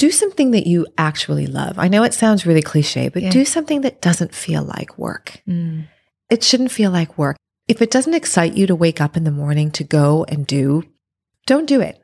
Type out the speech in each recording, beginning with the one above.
do something that you actually love. I know it sounds really cliche, but Yeah. do something that doesn't feel like work. Mm. It shouldn't feel like work. If it doesn't excite you to wake up in the morning to go and do, don't do it.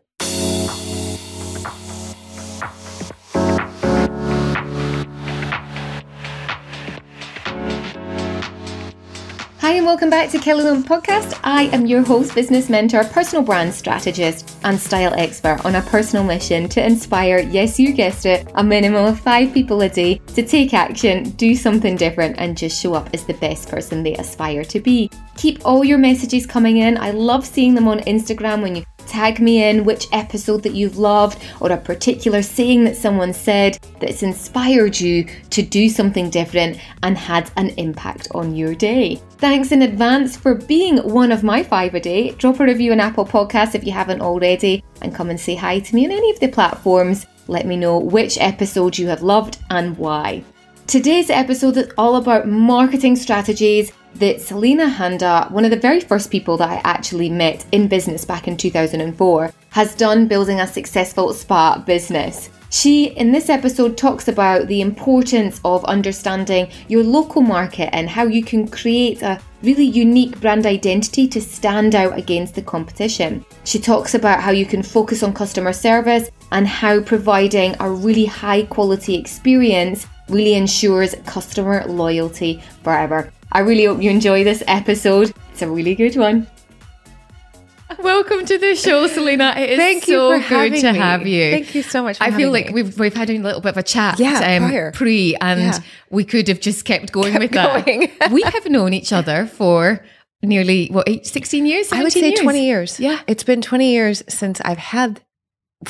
Hi, and welcome back to Kelly Lundberg Podcast. I am your host, business mentor, personal brand strategist, and style expert on a personal mission to inspire, yes, you guessed it, a minimum of five people a day to take action, do something different, and just show up as the best person they aspire to be. Keep all your messages coming in. I love seeing them on Instagram when you tag me in which episode that you've loved or a particular saying that someone said that's inspired you to do something different and had an impact on your day. Thanks in advance for being one of my five a day. Drop a review on Apple Podcasts if you haven't already and come and say hi to me on any of the platforms. Let me know which episode you have loved and why. Today's episode is all about marketing strategies that Salina Handa, one of the very first people that I actually met in business back in 2004, has done building a successful spa business. She, in this episode, talks about the importance of understanding your local market and how you can create a really unique brand identity to stand out against the competition. She talks about how you can focus on customer service and how providing a really high quality experience really ensures customer loyalty forever. I really hope you enjoy this episode. It's a really good one. Welcome to the show, Salina. It is Thank you so for good having to me. have you. Thank you so much for I feel like me. we've we've had a little bit of a chat, Yeah, um, pre, and Yeah. we could have just kept going Kept with that. we have known each other for nearly what, eight, 16 years? I would say years? 20 years. Yeah. It's been 20 years since I've had,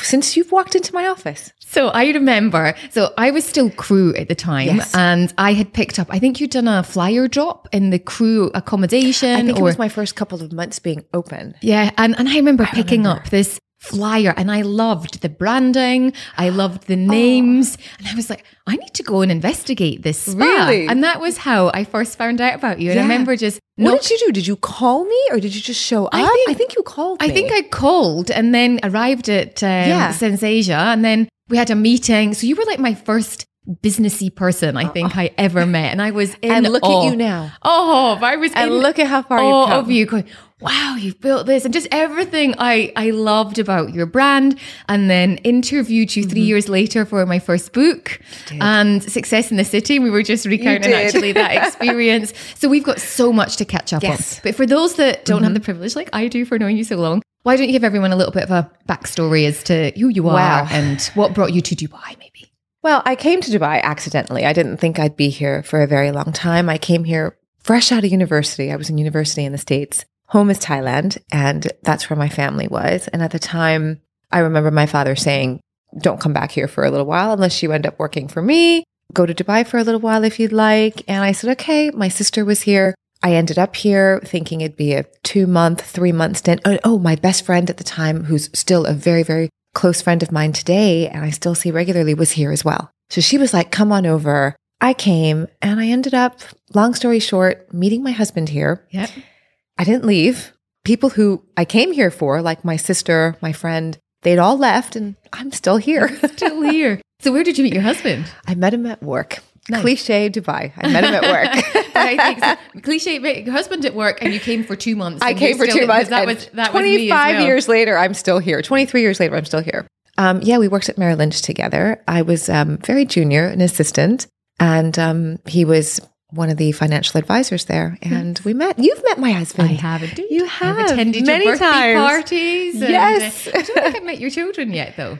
since you've walked into my office. So I remember, so I was still crew at the time, Yes. and I had picked up. I think you'd done a flyer drop in the crew accommodation. I think or, it was my first couple of months being open. Yeah, and, and I remember picking remember. up this flyer and I loved the branding, I loved the names, and I was like, I need to go and investigate this spa. Really? And that was how I first found out about you. And I remember just What did you do? Did you call me or did you just show up? I think- you called I think I called and then arrived at um, Yeah. Sensasia, and then we had a meeting. So you were like my first businessy person I think I ever met, and I was in And look awe. at you now. Oh, I was And in look at how far you've come. of you going, wow, you've built this and just everything I, I loved about your brand. And then interviewed you Mm-hmm. three years later for my first book and Success in the City. We were just recounting actually that experience. so we've got so much to catch up Yes. Mm-hmm. on. But for those that don't have the privilege, like I do for knowing you so long, why don't you give everyone a little bit of a backstory as to who you are Wow. and what brought you to Dubai, maybe? Well, I came to Dubai accidentally. I didn't think I'd be here for a very long time. I came here fresh out of university. I was in university in the States. Home is Thailand, and that's where my family was. And at the time, I remember my father saying, Don't come back here for a little while unless you end up working for me. Go to Dubai for a little while if you'd like. And I said, Okay. My sister was here. I ended up here thinking it'd be a two month, three month stint. Oh, oh, my best friend at the time, who's still a very, very close friend of mine today, and I still see regularly, was here as well. So she was like, come on over. I came and I ended up, long story short, meeting my husband here. Yep. I didn't leave. People who I came here for, like my sister, my friend, they'd all left and I'm still here. Still here. So where did you meet your husband? I met him at work. Nice. Cliche Dubai. I met him at work. Think so. cliche. Your husband at work, and you came for two months. I came for two months. That was that as 25 well. years later, I'm still here. 23 years later, I'm still here. Um, yeah, we worked at Merrill Lynch together. I was um, very junior, an assistant, and um, he was one of the financial advisors there. And we met. You've met my I husband. have indeed. You I've attended many your birthday times. parties. and, uh, Yes. I don't think I've met your children yet, though.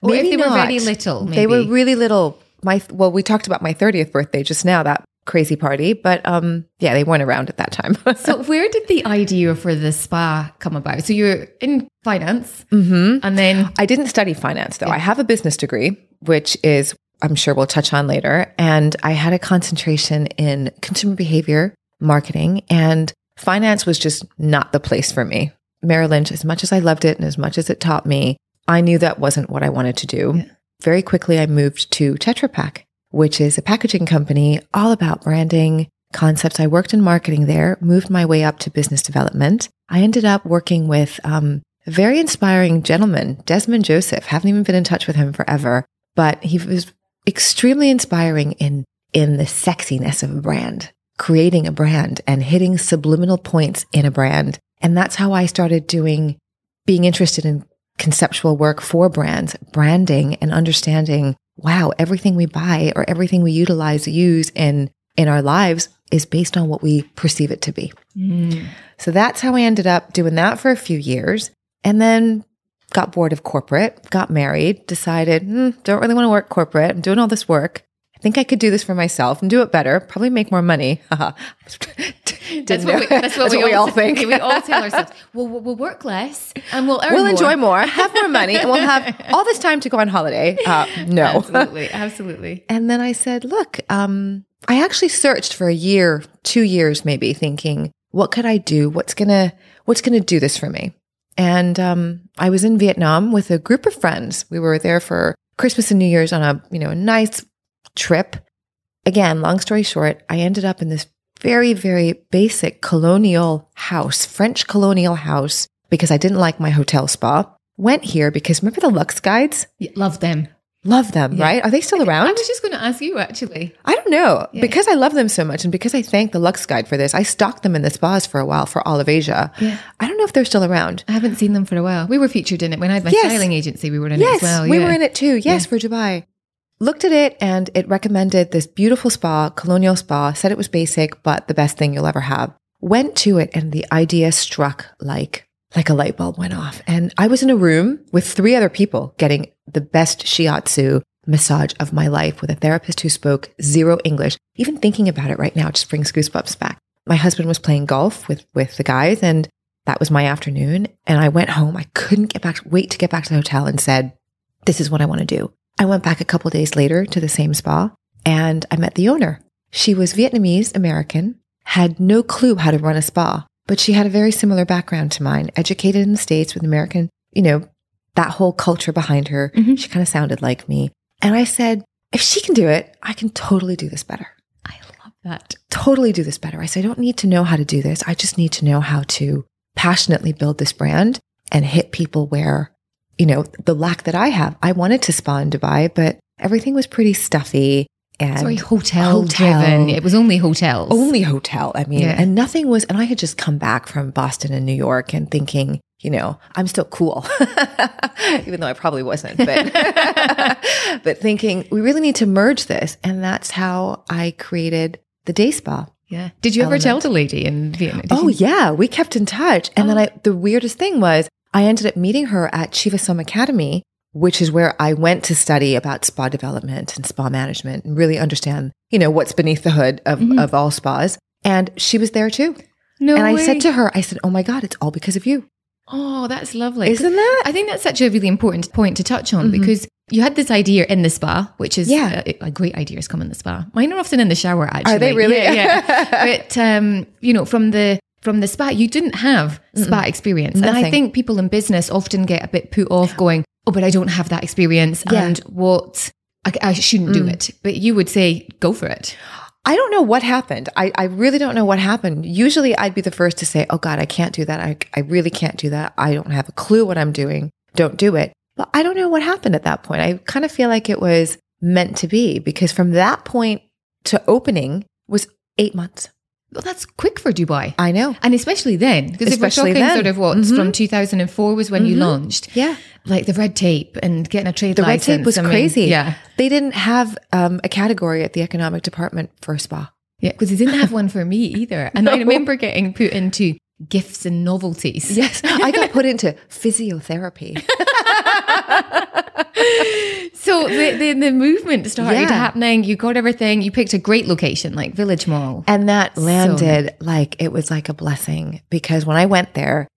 Or Maybe if they were not. very little, maybe. They were really little. My well, we talked about my 30th birthday just now. That crazy party, but um, yeah, they weren't around at that time. so where did the idea for the spa come about? So you're in finance, hmm and then I didn't study finance though. Yeah. I have a business degree, which is I'm sure we'll touch on later. And I had a concentration in consumer behavior marketing and finance was just not the place for me. Merrill Lynch, as much as I loved it and as much as it taught me, I knew that wasn't what I wanted to do. Yeah. Very quickly, I moved to Tetra Pak, which is a packaging company all about branding concepts. I worked in marketing there, moved my way up to business development. I ended up working with um, a very inspiring gentleman, Desmond Joseph. Haven't even been in touch with him forever, but he was extremely inspiring in in the sexiness of a brand, creating a brand and hitting subliminal points in a brand. And that's how I started doing being interested in conceptual work for brands, branding and understanding, wow, everything we buy or everything we utilize, use in in our lives is based on what we perceive it to be. Mm. So that's how I ended up doing that for a few years. And then got bored of corporate, got married, decided, hmm, don't really want to work corporate. I'm doing all this work. I think I could do this for myself and do it better, probably make more money. That's what, we, that's what, we, all, think. we all tell ourselves, well, we'll, we'll work less and we'll earn we'll more. enjoy more, have more money, and we'll have all this time to go on holiday. Uh, no. Absolutely. Absolutely. And then I said, look, um, I actually searched for a year, two years maybe, thinking, what could I do? What's gonna what's gonna do this for me? And um, I was in Vietnam with a group of friends. We were there for Christmas and New Year's on a you know a nice trip. Again, long story short, I ended up in this very very basic colonial house, French colonial house, because I didn't like my hotel spa. Went here because remember the Luxe guides? Love them. Love them, Yeah. right? Are they still around? I was just going to ask you actually. I don't know. Yeah. Because I love them so much and because I thank the Luxe Guide for this, I stocked them in the spas for a while for all of Asia. Yeah. I don't know if they're still around. I haven't seen them for a while. We were featured in it when I had my Yes. styling agency. We were in yes, it as well. we were in it too. Yes, for Dubai. Looked at it and it recommended this beautiful spa, colonial spa, said it was basic, but the best thing you'll ever have. Went to it and the idea struck like like a light bulb went off. And I was in a room with three other people getting the best shiatsu massage of my life with a therapist who spoke zero English. Even thinking about it right now just brings goosebumps back. My husband was playing golf with with the guys and that was my afternoon and I went home. I couldn't get back wait to get back to the hotel and said, this is what I want to do. I went back a couple days later to the same spa and I met the owner. She was Vietnamese American, had no clue how to run a spa, but she had a very similar background to mine, educated in the States with American, you know, that whole culture behind her. Mhm. She kind of sounded like me. And I said, if she can do it, I can totally do this better. I love that. Totally do this better. I said, I don't need to know how to do this. I just need to know how to passionately build this brand and hit people where, you know, the lack that I have. I wanted to spa in Dubai, but everything was pretty stuffy and Sorry, hotel, hotel. driven. It was only hotels. only hotel. I mean, Yeah. and nothing was, and I had just come back from Boston and New York and thinking, you know, I'm still cool, even though I probably wasn't, but, but thinking we really need to merge this. And that's how I created the day spa. Yeah. Did you ever Element. tell the lady in Vietnam? Oh you- yeah, we kept in touch. And then Oh. I the weirdest thing was I ended up meeting her at Chiva-Som Academy, which is where I went to study about spa development and spa management and really understand, you know, what's beneath the hood of, Mhm. of all spas. And she was there too. No and I said to her, I said, Oh my God, it's all because of you. Oh, that's lovely. Isn't that? I think that's such a really important point to touch on Mhm. because you had this idea in the spa, which is Yeah. a, a great ideas come in the spa. Mine are often in the shower, actually. Are they really? Yeah. yeah. but um, you know, from the from the spa, you didn't have spa experience, and I think people in business often get a bit put off going, "Oh, but I don't have that experience, Yeah. and what." I, I shouldn't do Mm. it, but you would say go for it. I don't know what happened. I, I really don't know what happened. Usually I'd be the first to say, Oh God, I can't do that. I, I really can't do that. I don't have a clue what I'm doing. Don't do it. But I don't know what happened at that point. I kind of feel like it was meant to be because from that point to opening was eight months. Well, that's quick for Dubai. I know. And especially then, because if we're talking then. sort of what Mhm. from 2004 was when you Mhm. launched, Yeah. Like the red tape and getting a trade The red tape was I mean, crazy. yeah, They didn't have um, a category at the economic department for a spa. yeah, because they didn't have one for me either. And I remember getting put into gifts and novelties. Yes. I got put into physiotherapy. so the, the the movement started Yeah. happening. You got everything. You picked a great location like Village Mall. And that So landed like it was like a blessing because when I went there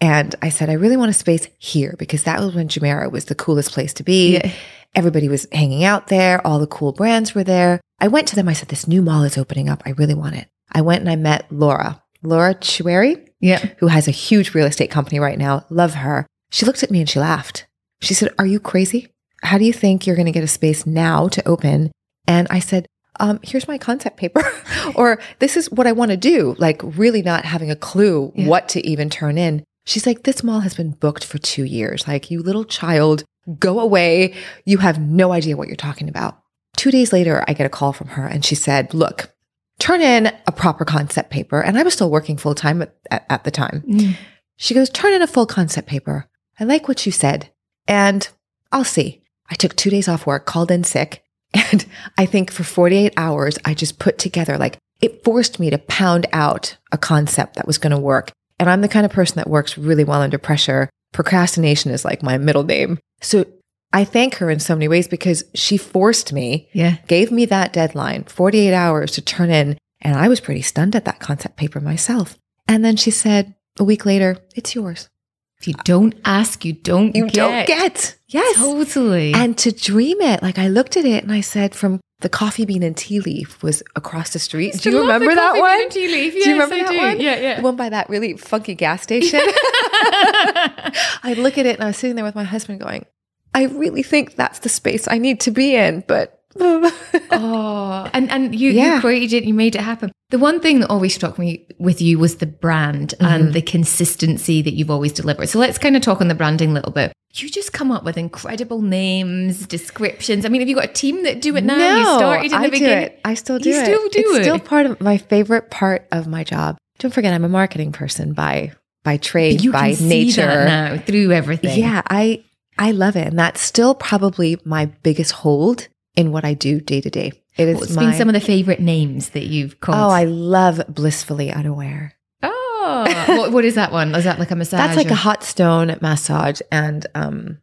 and I said, I really want a space here because that was when Jumeirah was the coolest place to be. Yeah. Everybody was hanging out there. All the cool brands were there. I went to them. I said, this new mall is opening up. I really want it. I went and I met Laura, Laura Chueri, Yeah. who has a huge real estate company right now. Love her. She looked at me and she laughed. She said, Are you crazy? How do you think you're going to get a space now to open? And I said, um, here's my concept paper, or this is what I want to do. Like really not having a clue Yeah. what to even turn in. She's like, this mall has been booked for two years. Like, you little child, go away. You have no idea what you're talking about. Two days later, I get a call from her and she said, look, turn in a proper concept paper. And I was still working full time at, at, at, the time. Mm. She goes, turn in a full concept paper. I like what you said. And I'll see. I took two days off work, called in sick. And I think for 48 hours, I just put together like it forced me to pound out a concept that was going to work. And I'm the kind of person that works really well under pressure. Procrastination is like my middle name. So I thank her in so many ways because she forced me, Yeah. gave me that deadline, 48 hours to turn in. And I was pretty stunned at that concept paper myself. And then she said a week later, it's yours. If you don't ask, you don't You get. don't get. Yes. Totally. And to dream it, like I looked at it and I said, from the coffee bean and tea leaf was across the street. Do you remember that one? Do Do you remember that one? Yeah, yeah. The one by that really funky gas station. I look at it and I was sitting there with my husband going, I really think that's the space I need to be in, but oh, and and you, Yeah. you created it, you made it happen. The one thing that always struck me with you was the brand Mm-hmm. and the consistency that you've always delivered. So let's kind of talk on the branding a little bit. You just come up with incredible names, descriptions. I mean, have you got a team that do it now? you started in the I beginning. do it. I still do You it. still do it's it. still part of my favorite part of my job. Don't forget, I'm a marketing person by by trade, by nature. now through everything. Yeah, I I love it, and that's still probably my biggest hold in what I do day to day. It is What's my, been some of the favorite names that you've called? oh, I love blissfully unaware. Oh, what, what is that one? Is that like a massage? That's like or- a hot stone massage, and um,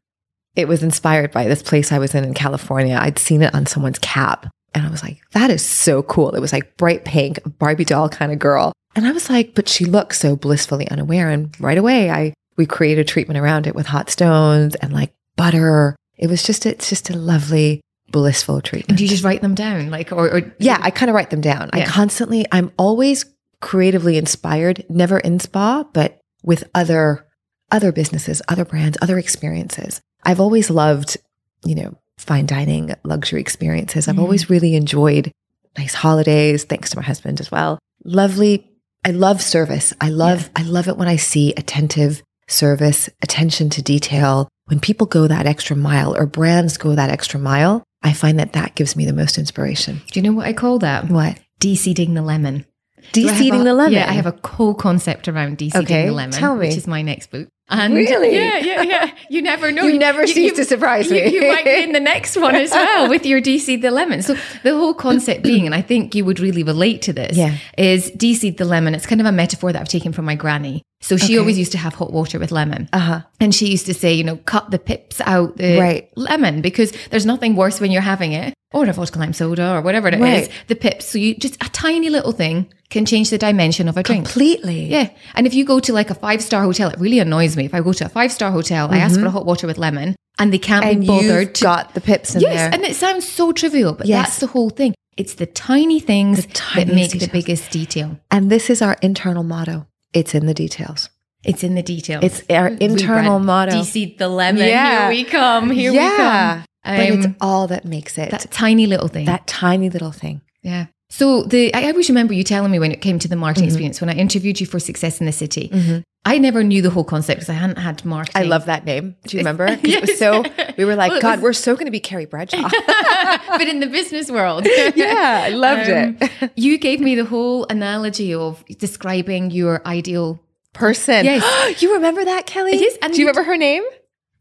it was inspired by this place I was in in California. I'd seen it on someone's cap, and I was like, "That is so cool." It was like bright pink, Barbie doll kind of girl, and I was like, "But she looks so blissfully unaware." And right away, I we created a treatment around it with hot stones and like butter. It was just it's just a lovely blissful treatment. And do you just write them down, like, or, or Yeah, I kind of write them down. I constantly, I'm always creatively inspired, never in spa, but with other other businesses, other brands, other experiences. I've always loved, you know, fine dining, luxury experiences. I've Mm. always really enjoyed nice holidays, thanks to my husband as well. Lovely. I love service. I love I love it when I see attentive service, attention to detail. When people go that extra mile or brands go that extra mile, I find that that gives me the most inspiration. do you know what I call that? What? De-seeding the lemon. So I have De-seeding a- the lemon. Yeah, I have a cool concept around de-seeding Okay, the lemon, tell me. which is my next book. And Really? Yeah, yeah, yeah. You never know. You never cease to surprise you, me. You might be in the next one as well with your de-seed the lemon. So the whole concept being, and I think you would really relate to this, Yeah. is de-seed the lemon. It's kind of a metaphor that I've taken from my granny. So she Okay. always used to have hot water with lemon. Uh huh. And she used to say, you know, cut the pips out the Right. lemon because there's nothing worse when you're having it, or a vodka lime soda or whatever it is. Right. the pips. So you just a tiny little thing can change the dimension of a drink. Completely. Yeah. And if you go to like a five star hotel, it really annoys me. If I go to a five star hotel, I ask for a hot water with lemon and they can't Mm-hmm. And be bothered to. got the pips in yes. there. And it sounds so trivial, but Yes. that's the whole thing. It's the tiny things The that make the biggest detail. And this is our internal motto. It's in the details. It's in the details. It's our internal motto. De-seed the lemon. Yeah. Here we come. Here we yeah. come. But it's Um, all that makes it. that tiny little thing. that tiny little thing. Yeah. So the I always remember you telling me when it came to the marketing Mhm. experience when I interviewed you for Success in the City. Mhm. I never knew the whole concept because I hadn't had marketing. I love that name. Do you remember? 'Cause It was so, we were like, Well, God, was- we're so going to be Carrie Bradshaw. but in the business world. yeah, I loved Um, it. you gave me the whole analogy of describing your ideal. Person. Yes. you remember that, Kelly? Yes, and Do you- remember her name?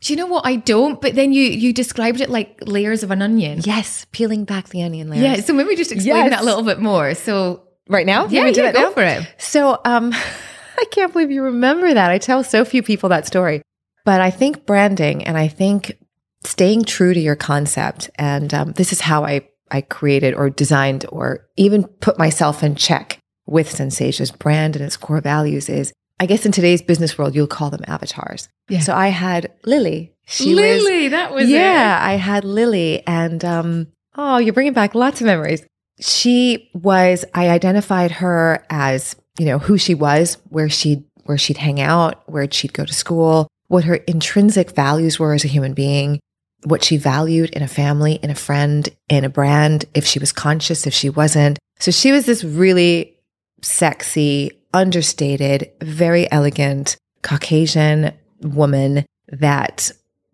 Do you know what I don't? But then you you described it like layers of an onion. Yes, peeling back the onion layers. Yeah. So maybe just explain Yes. that a little bit more. So Right now? Yeah, want me to do yeah, go now? for it. So, um, I can't believe you remember that. I tell so few people that story, but I think branding and I think staying true to your concept, and um, this is how I I created or designed or even put myself in check with Sensasia's brand and its core values is. I guess in today's business world, you'll call them avatars. Yeah. So I had Lily. She was Lily, that was yeah, I had Lily, and um, oh, you're bringing back lots of memories. She was. I identified her as you know who she was, where she where she'd hang out, where she'd go to school, what her intrinsic values were as a human being, what she valued in a family, in a friend, in a brand. If she was conscious, if she wasn't. So she was this really sexy, understated, very elegant, Caucasian woman that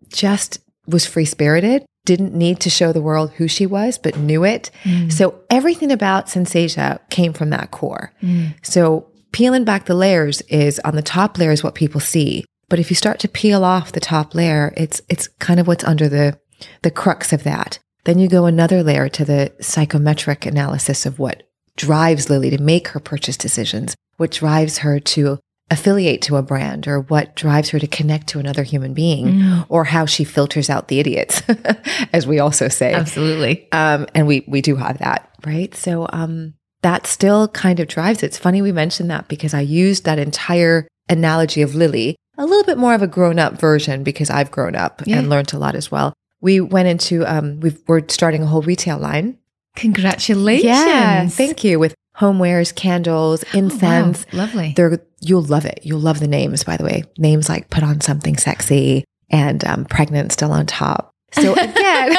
just was free spirited, didn't need to show the world who she was, but knew it. Mm. So everything about Sensasia came from that core. Mm. So peeling back the layers is on the top layer is what people see. But if you start to peel off the top layer, it's it's kind of what's under the the crux of that. Then you go another layer to the psychometric analysis of what drives Lily to make her purchase decisions, what drives her to affiliate to a brand or what drives her to connect to another human being Mm. or how she filters out the idiots, as we also say. Absolutely. Um, and we we do have that, right? So um, that still kind of drives it. It's funny we mentioned that because I used that entire analogy of Lily, a little bit more of a grown up version because I've grown up Yeah. and learned a lot as well. We went into um, we've, we're starting a whole retail line. Congratulations. Yeah, thank you. With homewares, candles, Oh, wow. incense. Lovely. They're you'll love it. You'll love the names, by the way. Names like put on something sexy and um, pregnant still on top. So again,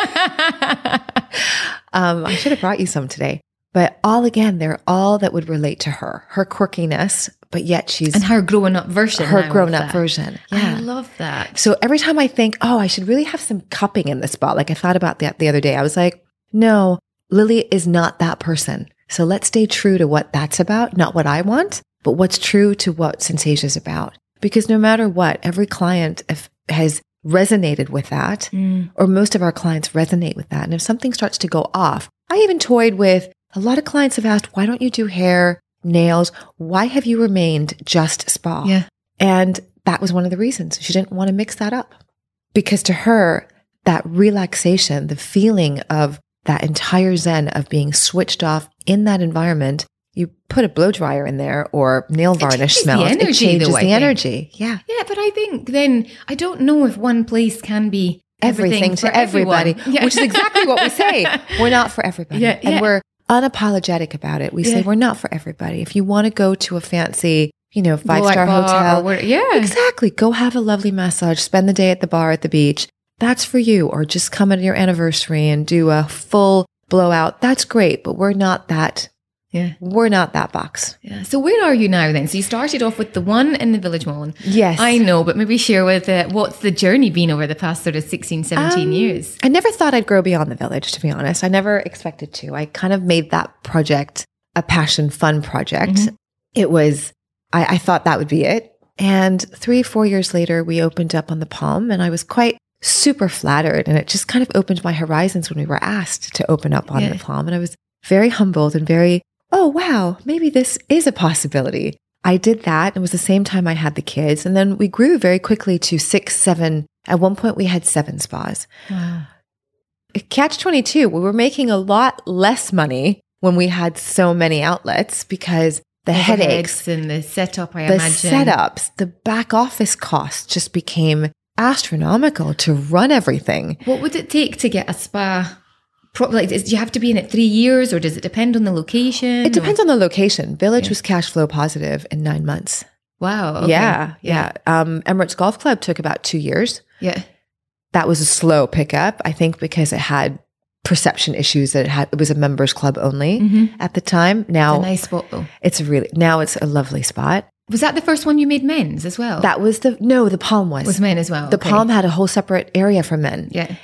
um, I should have brought you some today. But all again, they're all that would relate to her, her quirkiness, but yet she's and her grown up version. her grown up that. version. I love that. So every time I think, oh, I should really have some cupping in this spot, like I thought about that the other day, I was like, no, Lily is not that person. So let's stay true to what that's about, not what I want, but what's true to what Sensasia is about. Because no matter what, every client if, has resonated with that, Mm. or most of our clients resonate with that. And if something starts to go off, I even toyed with a lot of clients have asked, why don't you do hair, nails? Why have you remained just spa? Yeah. And that was one of the reasons she didn't want to mix that up. Because to her, that relaxation, the feeling of that entire zen of being switched off in that environment, you put a blow dryer in there or nail varnish changes the energy, it changes though, the energy. Yeah. Yeah, but I think then I don't know if one place can be Everything, for to everybody. Yeah. which is exactly what we say. We're not for everybody. Yeah, and we're unapologetic about it. We say we're not for everybody. If you want to go to a fancy, you know, five star hotel, where- yeah. Exactly. Go have a lovely massage, spend the day at the bar at the beach. That's for you. Or just come at your anniversary and do a full blowout. That's great, but we're not that. Yeah. We're not that box. Yeah. So where are you now then? So you started off with the one in the Village Mall. Yes. I know, but maybe share with uh, what's the journey been over the past sort of 16, 17 Um, years? I never thought I'd grow beyond the village, to be honest. I never expected to. I kind of made that project a passion, fun project. Mhm. It was, I, I thought that would be it. And three, four years later, we opened up on the Palm, and I was quite super flattered. And it just kind of opened my horizons when we were asked to open up on Yeah. the Palm. And I was very humbled and very, oh, wow, maybe this is a possibility. I did that. It was the same time I had the kids. And then we grew very quickly to six, seven. At one point, we had seven spas. Wow. Catch 22, we were making a lot less money when we had so many outlets because the headaches, Overheads and the setup, I the imagine. setups, the back office costs just became astronomical to run everything. What would it take to get a spa? Pro- like, is, do you have to be in it three years, or does it depend on the location? It depends on the location. Village Yeah. was cash flow positive in nine months. Wow. okay. Yeah, yeah. Um, Emirates Golf Club took about two years. Yeah. That was a slow pickup, I think, because it had perception issues that it had. It was a members club only Mm-hmm. at the time. Now It's a nice spot though. it's a really now it's a lovely spot. Was that the first one you made men's as well? That was the no, the Palm was. was men as well. the okay. Palm had a whole separate area for men. Yeah.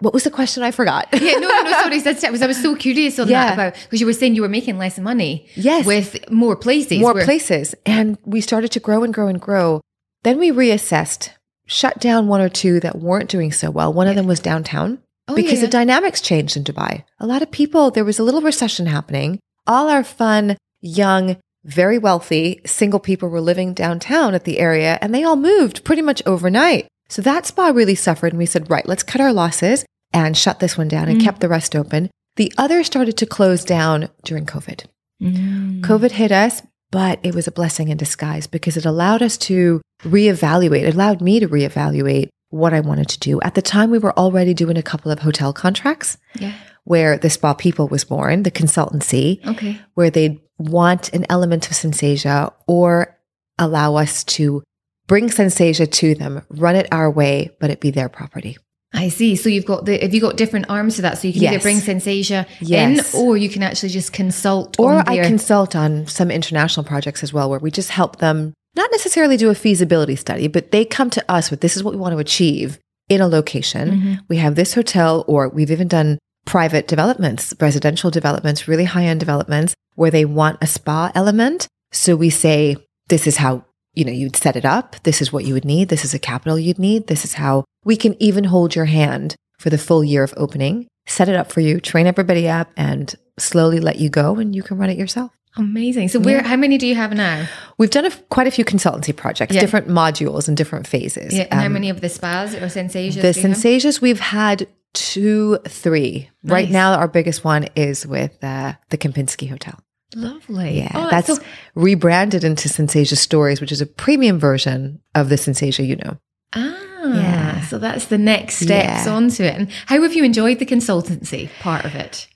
What was the question? I forgot. Yeah, no, no, no, sorry. That's, I was, I was so curious on Yeah. that about because you were saying you were making less money yes, with more places. more where- places, and we started to grow and grow and grow. Then we reassessed, shut down one or two that weren't doing so well. One of them was downtown Oh, because yeah. the dynamics changed in Dubai. A lot of people, there was a little recession happening. All our fun, young, very wealthy single people were living downtown at the area and they all moved pretty much overnight. So that spa really suffered. And we said, right, let's cut our losses and shut this one down and Mm. kept the rest open. The other started to close down during COVID. Mm. COVID hit us, but it was a blessing in disguise because it allowed us to reevaluate. It allowed me to reevaluate what I wanted to do. At the time, we were already doing a couple of hotel contracts Yeah. where the Spa People was born, the consultancy, Okay. where they'd want an element of Sensasia or allow us to bring Sensasia to them, run it our way, but it be their property. I see. So you've got the have you got different arms to that? So you can either bring Sensasia Yes. in, or you can actually just consult. Or on I consult on some international projects as well, where we just help them not necessarily do a feasibility study, but they come to us with this is what we want to achieve in a location. Mm-hmm. We have this hotel, or we've even done private developments, residential developments, really high end developments where they want a spa element. So we say, this is how, you know, you'd set it up. This is what you would need. This is a capital you'd need. This is how we can even hold your hand for the full year of opening, set it up for you, train everybody up and slowly let you go and you can run it yourself. Amazing. So, where? How many do you have now? We've done a, quite a few consultancy projects, Yeah. different modules and different phases. Yeah. And how Um, many of the spas or sensations? The you we've had two, three. Right now, our biggest one is with uh, the Kempinski Hotel. Lovely. Yeah, Oh, that's so- rebranded into Sensasia Stories, which is a premium version of the Sensasia you know. ah. Yeah. So that's the next steps Yeah. onto it. And how have you enjoyed the consultancy part of it?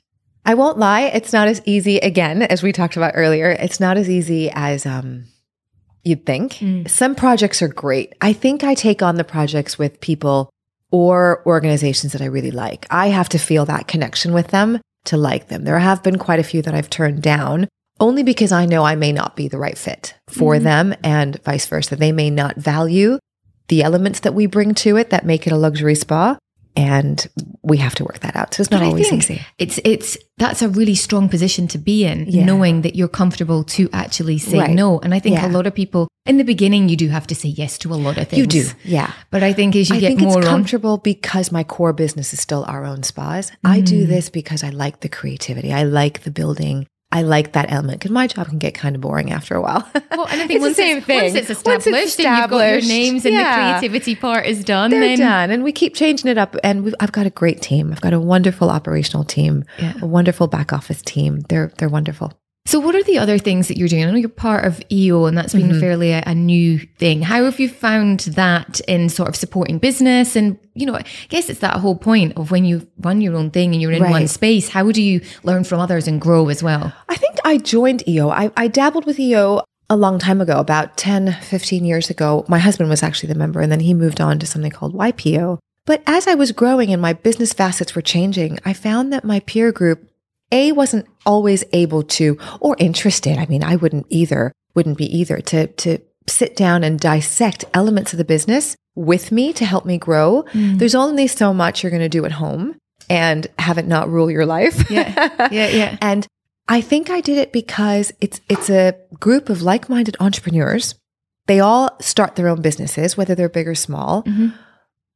I won't lie, it's not as easy again as we talked about earlier. It's not as easy as um you'd think. Mm. Some projects are great. I think I take on the projects with people or organizations that I really like. I have to feel that connection with them to like them. There have been quite a few that I've turned down only because I know I may not be the right fit for Mhm. them and vice versa. They may not value the elements that we bring to it that make it a luxury spa. And we have to work that out. So it's not But always easy. It's it's that's a really strong position to be in, Yeah. knowing that you're comfortable to actually say Right. no. And I think Yeah. a lot of people in the beginning you do have to say yes to a lot of things. You do. Yeah. But I think as you I get more it's on comfortable because my core business is still our own spas. I do Mm. this because I like the creativity. I like the building. I like that element because my job can get kind of boring after a while. Well, and I think It's the same it's, thing. once it's Once established, and you've got your names and yeah. the creativity part is done, They're then done, and we keep changing it up. And we've, I've got a great team. I've got a wonderful operational team, Yeah. a wonderful back office team. They're they're wonderful. So, what are the other things that you're doing? I know you're part of EO, and that's been Mm-hmm. fairly a, a new thing. How have you found that in sort of supporting business? And you know, I guess it's that whole point of when you run your own thing and you're in one space. How do you learn from others and grow as well? I think I joined EO. I, I dabbled with EO a long time ago, about 10, 15 years ago. My husband was actually the member, and then he moved on to something called YPO. But as I was growing and my business facets were changing, I found that my peer group, A, wasn't always able to or interested. I mean, I wouldn't either, wouldn't be either to, to sit down and dissect elements of the business with me to help me grow. There's only so much you're going to do at home and have it not rule your life. Yeah. Yeah, yeah. And I think I did it because it's it's a group of like-minded entrepreneurs. They all start their own businesses, whether they're big or small. Mhm.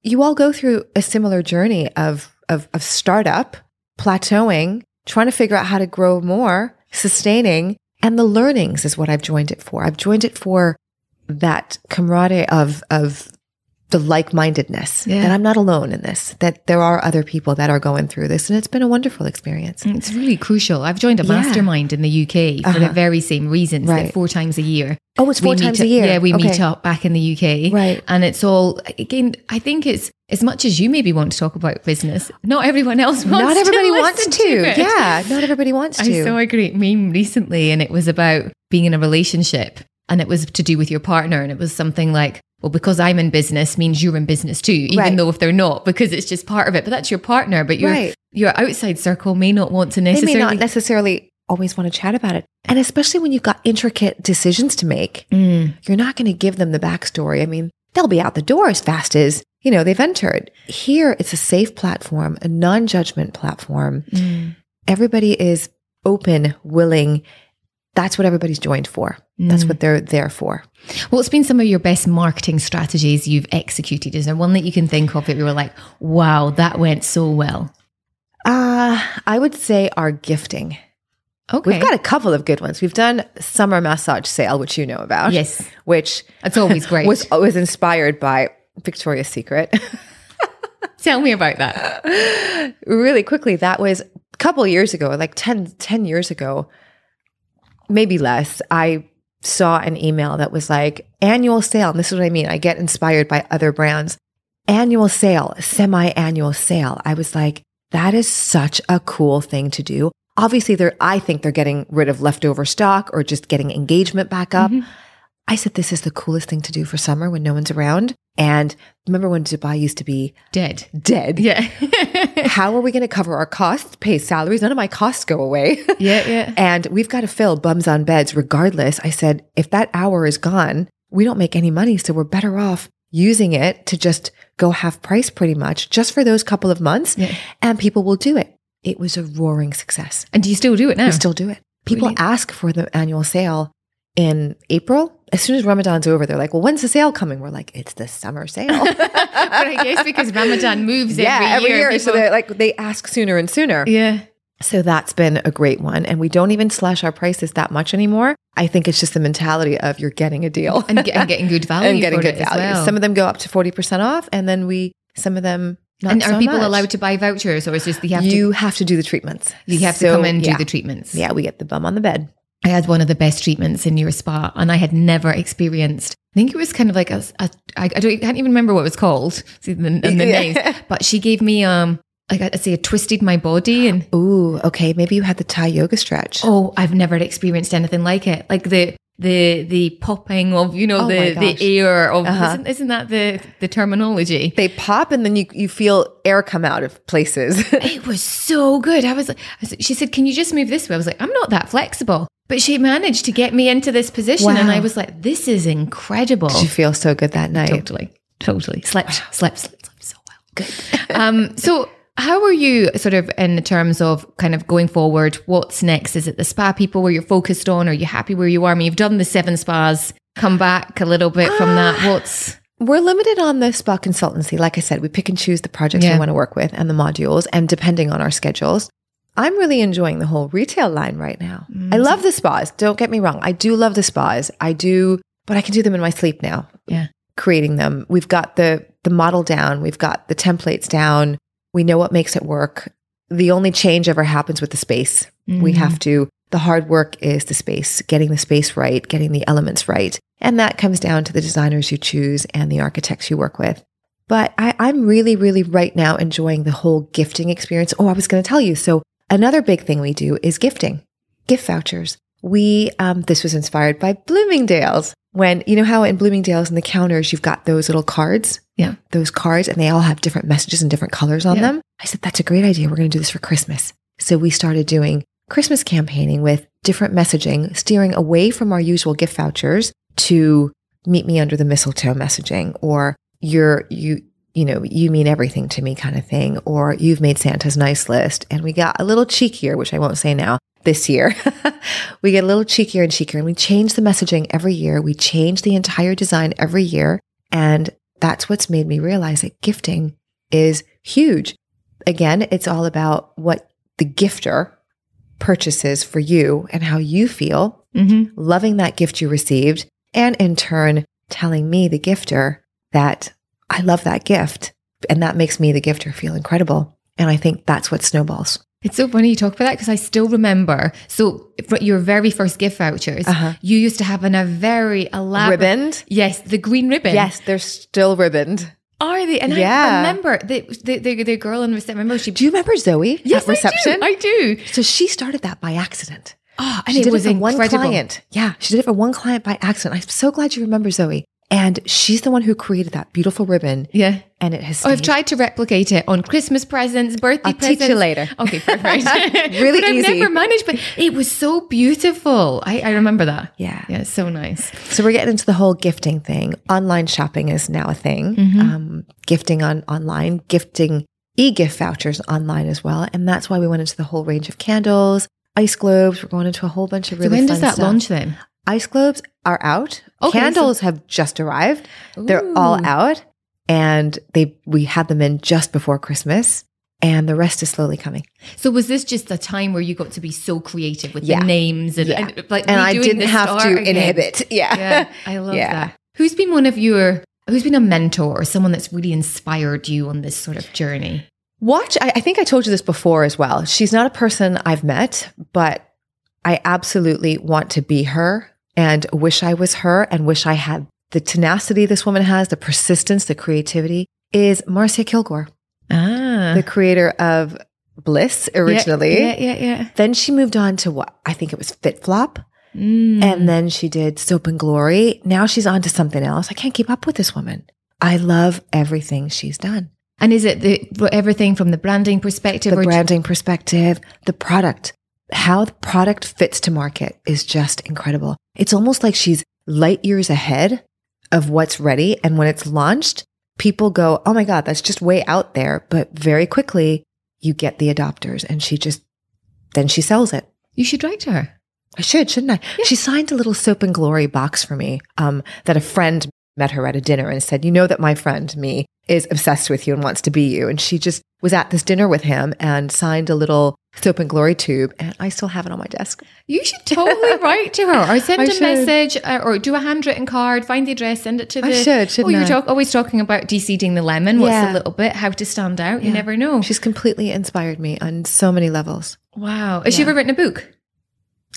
You all go through a similar journey of of of startup, plateauing, trying to figure out how to grow more, sustaining, and the learnings is what I've joined it for. I've joined it for that camaraderie of of the like-mindedness Yeah. that I'm not alone in this that there are other people that are going through this and it's been a wonderful experience It's really crucial. I've joined a Yeah. mastermind in the UK for the Uh-huh. very same reasons. Right. four times a year. oh it's four we times meet a year Yeah, we meet up back in the UK. right And it's all again. I think it's as much as you maybe want to talk about business. Not everyone else wants. not everybody to wants listen to. Yeah, not everybody wants to. I to. saw a great meme recently, and it was about being in a relationship, and it was to do with your partner, and it was something like. Well, because I'm in business means you're in business too, even Right. though if they're not, because it's just part of it. But that's your partner. But your Right. your outside circle may not want to they necessarily. may not necessarily always want to chat about it, and especially when you've got intricate decisions to make, Mm, you're not going to give them the backstory. I mean, they'll be out the door as fast as you know they've entered. Here, it's a safe platform, a non-judgment platform. mm, Everybody is open, willing. That's what everybody's joined for. That's mm. what they're there for. What's been some of your best marketing strategies you've executed? Is there one that you can think of that you were like, wow, that went so well? Uh, I would say our gifting. Okay. We've got a couple of good ones. We've done summer massage sale, which you know about. yes, Which that's always great. was was inspired by Victoria's Secret. Tell me about that. really quickly, that was a couple years ago, like 10, 10 years ago, maybe less. I saw an email that was like annual sale. And this is what I mean. I get inspired by other brands. Annual sale, semi annual sale. I was like, that is such a cool thing to do. Obviously, they're, I think they're getting rid of leftover stock or just getting engagement back up. Mhm. I said, this is the coolest thing to do for summer when no one's around. And remember when Dubai used to be Dead. dead? Yeah. How are we going to cover our costs, pay salaries? None of my costs go away. yeah, yeah. and we've got to fill bums on beds regardless. I said, if that hour is gone, we don't make any money. So we're better off using it to just go half price pretty much just for those couple of months. Yeah. And people will do it. It was a roaring success. And do you still do it now? We still do it. People ask for the annual sale in April. As soon as Ramadan's over, they're like, well, when's the sale coming? We're like, it's the summer sale. but I guess because Ramadan moves yeah, every, year. So people- they're like, they ask sooner and sooner. yeah. So that's been a great one. And we don't even slash our prices that much anymore. I think it's just the mentality of you're getting a deal And, get, and getting good value and getting good value. well. Some of them go up to 40% off and then we, some of them, not and are so people much. allowed to buy vouchers or is just you have to you have to do the treatments. you have to come in and yeah. do the treatments? Yeah, we get the bum on the bed. I had one of the best treatments in your spa, and I had never experienced. I think it was kind of like a, a I, I don't I can't even remember what it was called, see the, and the Yeah. names. But she gave me um like I'd say, it twisted my body, and Ooh, okay. Maybe you had the Thai yoga stretch. oh, I've never experienced anything like it. Like the the the popping of you know Oh the the air of Uh-huh. isn't, isn't that the the terminology? They pop and then you, you feel air come out of places. It was so good. I was, I was- she said, "Can you just move this way?" I was like, "I'm not that flexible." But she managed to get me into this position and I was like, "This is incredible." Did you feel so good that night? Totally, totally. Slept, slept, slept, slept so well. Good. um, so how are you sort of in terms of kind of going forward? What's next? Is it the spa people where you're focused on? Are you happy where you are? I mean, you've done the seven spas. Come back a little bit from that. What's We're limited on the spa consultancy. Like I said, we pick and choose the projects Yeah. we want to work with and the modules, and depending on our schedules. I'm really enjoying the whole retail line right now. Mm. I love the spas. Don't get me wrong. I do love the spas. I do, but I can do them in my sleep now. Yeah. Creating them. We've got the the model down. We've got the templates down. We know what makes it work. The only change ever happens with the space. We Mm. have to, the hard work is the space, getting the space right, getting the elements right. And that comes down to the designers you choose and the architects you work with. But I, I'm really, really right now enjoying the whole gifting experience. Oh, I was going to tell you. So another big thing we do is gifting, gift vouchers. We, um, this was inspired by Bloomingdale's. When, you know how in Bloomingdale's in the counters, you've got those little cards? Yeah. Those cards, and they all have different messages and different colors on Yeah. them. I said, that's a great idea. We're going to do this for Christmas. So we started doing Christmas campaigning with different messaging, steering away from our usual gift vouchers to meet me under the mistletoe messaging or you're, you, you know, you mean everything to me kind of thing, or you've made Santa's nice list. And we got a little cheekier, which I won't say now this year. we get a little cheekier and cheekier and we change the messaging every year. We change the entire design every year. And that's what's made me realize that gifting is huge. Again, it's all about what the gifter purchases for you and how you feel, Mhm. loving that gift you received, and in turn telling me, the gifter, that I love that gift. And that makes me, the gifter, feel incredible. And I think that's what snowballs. It's so funny you talk about that because I still remember. So for your very first gift vouchers, Uh-huh. you used to have in a very elaborate Ribboned? Yes, the green ribbon. Yes, they're still ribboned. Are they? And I remember the, the the the girl in reception. Remember she? Do you remember Zoe yes, at reception? I do. I do. so she started that by accident. Oh, and she it did was it for one client. Yeah, she did it for one client by accident. I'm so glad you remember Zoe. And she's the one who created that beautiful ribbon, Yeah. and it has. Oh, I've tried to replicate it on Christmas presents, birthday I'll teach presents. you later. Okay, perfect. Really but I've never managed, but it was so beautiful. I, I remember that. Yeah. Yeah, it's so nice. So we're getting into the whole gifting thing. Online shopping is now a thing. Mhm. Um, gifting on online, gifting e-gift vouchers online as well, and that's why we went into the whole range of candles, ice globes. We're going into a whole bunch of really so when does that stuff. launch then? Ice globes are out. Okay, Candles have just arrived. They're all out, and they we had them in just before Christmas, and the rest is slowly coming. So was this just a time where you got to be so creative with Yeah. the names and, Yeah. and, like And I didn't have to again? inhibit. Yeah. Yeah, I love that. Who's been one of your? Who's been a mentor or someone that's really inspired you on this sort of journey? Watch, I, I think I told you this before as well. She's not a person I've met, but I absolutely want to be her and wish I was her and wish I had the tenacity this woman has, the persistence, the creativity is Marcia Kilgore, Ah, the creator of Bliss originally. Yeah, yeah, yeah. Then she moved on to what I think it was FitFlop. Mm. And then she did Soap and Glory. Now she's on to something else. I can't keep up with this woman. I love everything she's done. And is it the everything from the branding perspective? the branding perspective, the product, how the product fits to market is just incredible. It's almost like she's light years ahead of what's ready. And when it's launched, people go, Oh my God, that's just way out there. But very quickly, you get the adopters and she just, then she sells it. You should write to her. I should, shouldn't I? She signed a little soap and glory box for me um, that a friend met her at a dinner and said, You know that my friend, me, is obsessed with you and wants to be you. And she just was at this dinner with him and signed a little soap and glory tube. And I still have it on my desk. You should totally write to her or send I a should. message uh, or do a handwritten card, find the address, send it to the. I should, Oh, shouldn't you're I? talk- always talking about deseeding the lemon. What's Yeah. a little bit, how to stand out. You never know. She's completely inspired me on so many levels. wow. Has she ever written a book?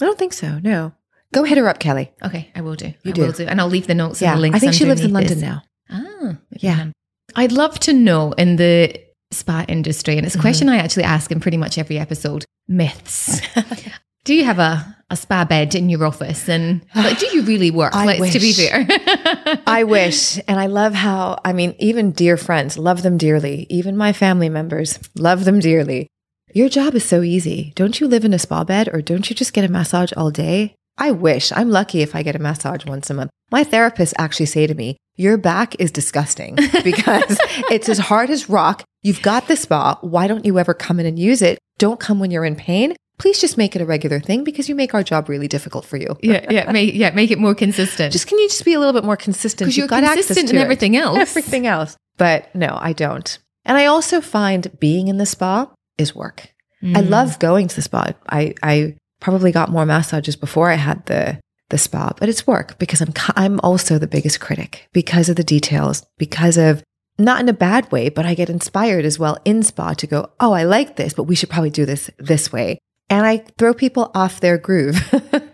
I don't think so. No. Go hit her up, Kelly. Okay, I will do. You I do. will do. And I'll leave the notes and Yeah. the links. I think she lives in London this. now. Ah, Yeah. I'd love to know in the spa industry, and it's a Mm-hmm. question I actually ask in pretty much every episode myths. do you have a, a spa bed in your office? And like, do you really work? I Let's to be wish. fair. I wish. And I love how, I mean, even dear friends love them dearly. Even my family members love them dearly. Your job is so easy. Don't you live in a spa bed or don't you just get a massage all day? I wish. I'm lucky if I get a massage once a month. My therapists actually say to me, your back is disgusting because it's as hard as rock. You've got the spa. Why don't you ever come in and use it? Don't come when you're in pain. Please just make it a regular thing because you make our job really difficult for you. yeah, yeah, make, yeah, make it more consistent. Just can you just be a little bit more consistent? because you're You've got consistent in it. everything else. everything else. But no, I don't. And I also find being in the spa is work. I Mm. love going to the spa. I, I probably got more massages before I had the the spa, but it's work because I'm I'm also the biggest critic because of the details, because of not in a bad way, but I get inspired as well in spa to go, "Oh, I like this, but we should probably do this this way." And I throw people off their groove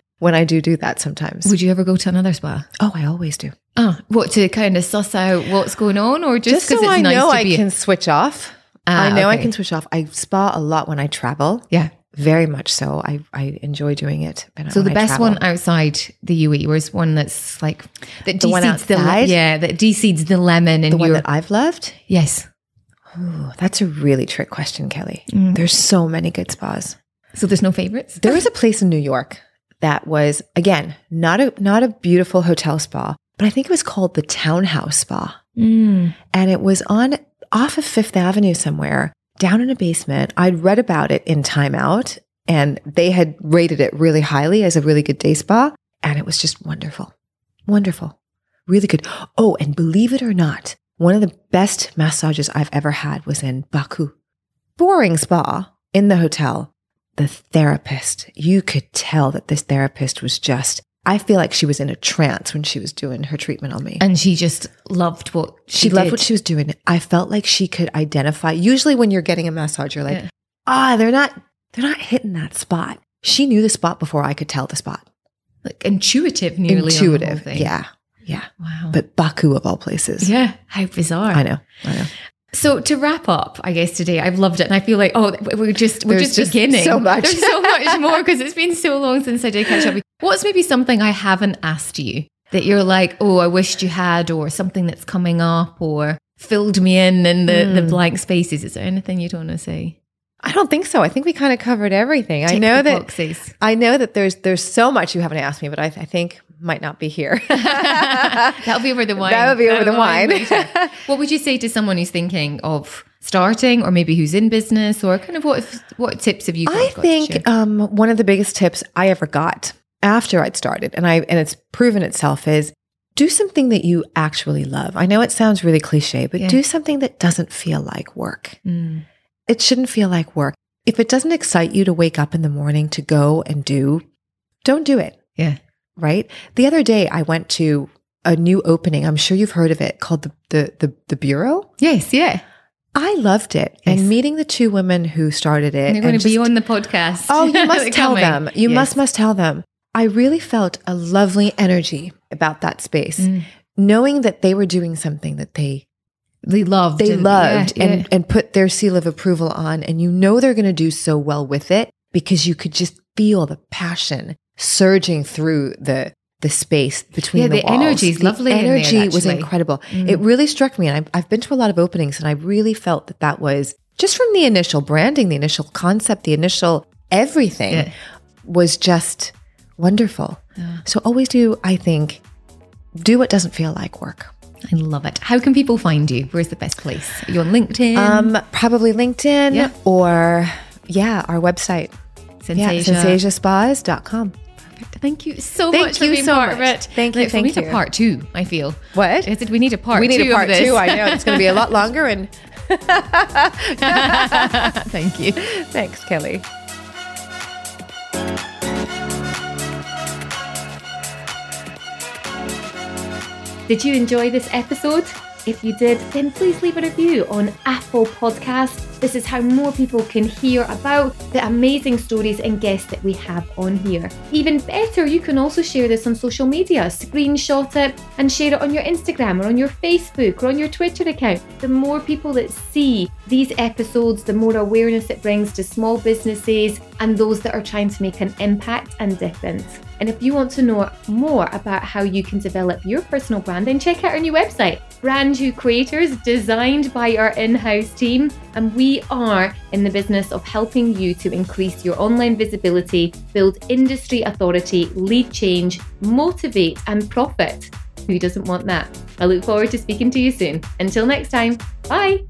when I do do that sometimes. Would you ever go to another spa? oh, I always do. Oh, what to kind of suss out what's going on, or just Just, so it's I nice know I be? can switch off. Ah, I know I can switch off. I spa a lot when I travel. Yeah. Very much so. I, I enjoy doing it. So the best one outside the UAE was one that's like that The one deseeds the, outside? yeah that deseeds the lemon and the one that I've loved? yes. Ooh, that's a really trick question, Kelly. Mm. There's so many good spas. So there's no favorites. There was a place in New York that was again not a not a beautiful hotel spa, but I think it was called the Townhouse Spa. Mm. and it was on off of Fifth Avenue somewhere down in a basement. I'd read about it in Time Out and they had rated it really highly as a really good day spa. And it was just wonderful. Wonderful. Really good. Oh, and believe it or not, one of the best massages I've ever had was in Baku. Boring spa in the hotel. The therapist, you could tell that this therapist was just, I feel like she was in a trance when she was doing her treatment on me And she just loved what she, she, loved did. what she was doing. I felt like she could identify. Usually, when you're getting a massage, you're like, Yeah. ah, they're not, they're not hitting that spot. She knew the spot before I could tell the spot. like intuitive, nearly on the whole Intuitive, thing. yeah, yeah. Wow. But Baku of all places, yeah, how bizarre. I know, I know. So to wrap up, I guess today I've loved it, and I feel like oh, we're just we're just, just beginning. so much. There's so much more because it's been so long since I did catch up. with What's maybe something I haven't asked you that you're like, oh, I wished you had, or something that's coming up, or filled me in in the the Hmm. blank spaces? Is there anything you'd want to say? I don't think so. I think we kind of covered everything. I know that boxes. I know that there's there's so much you haven't asked me, but I, I think might not be here. That'll be over the wine. That would be over the wine. later. what would you say to someone who's thinking of starting, or maybe who's in business, or kind of what what tips have you? Got, I got to share? think um, one of the biggest tips I ever got after I'd started, and I and it's proven itself is do something that you actually love. I know it sounds really cliche, but Yeah. do something that doesn't feel like work. Mm. It shouldn't feel like work. If it doesn't excite you to wake up in the morning to go and do, don't do it. Yeah. Right. The other day I went to a new opening. I'm sure you've heard of it called the the the, the Bureau. Yes. Yeah. I loved it, Yes. and meeting the two women who started it. They're going to be on the podcast. Oh, you must tell them. You Yes. must, must tell them. I really felt a lovely energy about that space, Mm. knowing that they were doing something that they They loved. they and- loved yeah, and yeah. and put their seal of approval on, and you know they're going to do so well with it because you could just feel the passion surging through the the space between Yeah, the, the energy is The lovely there, energy was incredible. Mm. It really struck me, and I've, I've been to a lot of openings, and I really felt that that was just from the initial branding, the initial concept, the initial everything Yeah. was just wonderful. Yeah. So always do, I think, do what doesn't feel like work. I love it. How can people find you? Where's the best place? You're you on LinkedIn? Um, probably LinkedIn Yeah. or yeah, our website. Yeah, Sensasia. Thank you so Thank much for you being so part of it. Thank you, Like, we thank need you. a part two, I feel. What? I said we need a part we need two a part two. I know it's going to be a lot longer. And Thank you. thanks, Kelly. Did you enjoy this episode? If you did, then please leave a review on Apple Podcast. This is how more people can hear about the amazing stories and guests that we have on here. Even better, you can also share this on social media, screenshot it and share it on your Instagram or on your Facebook or on your Twitter account. The more people that see these episodes, the more awareness it brings to small businesses and those that are trying to make an impact and difference. And if you want to know more about how you can develop your personal brand, then check out our new website, Brand New Creators, designed by our in house team. And we are in the business of helping you to increase your online visibility, build industry authority, lead change, motivate, and profit. Who doesn't want that? I look forward to speaking to you soon. Until next time, bye.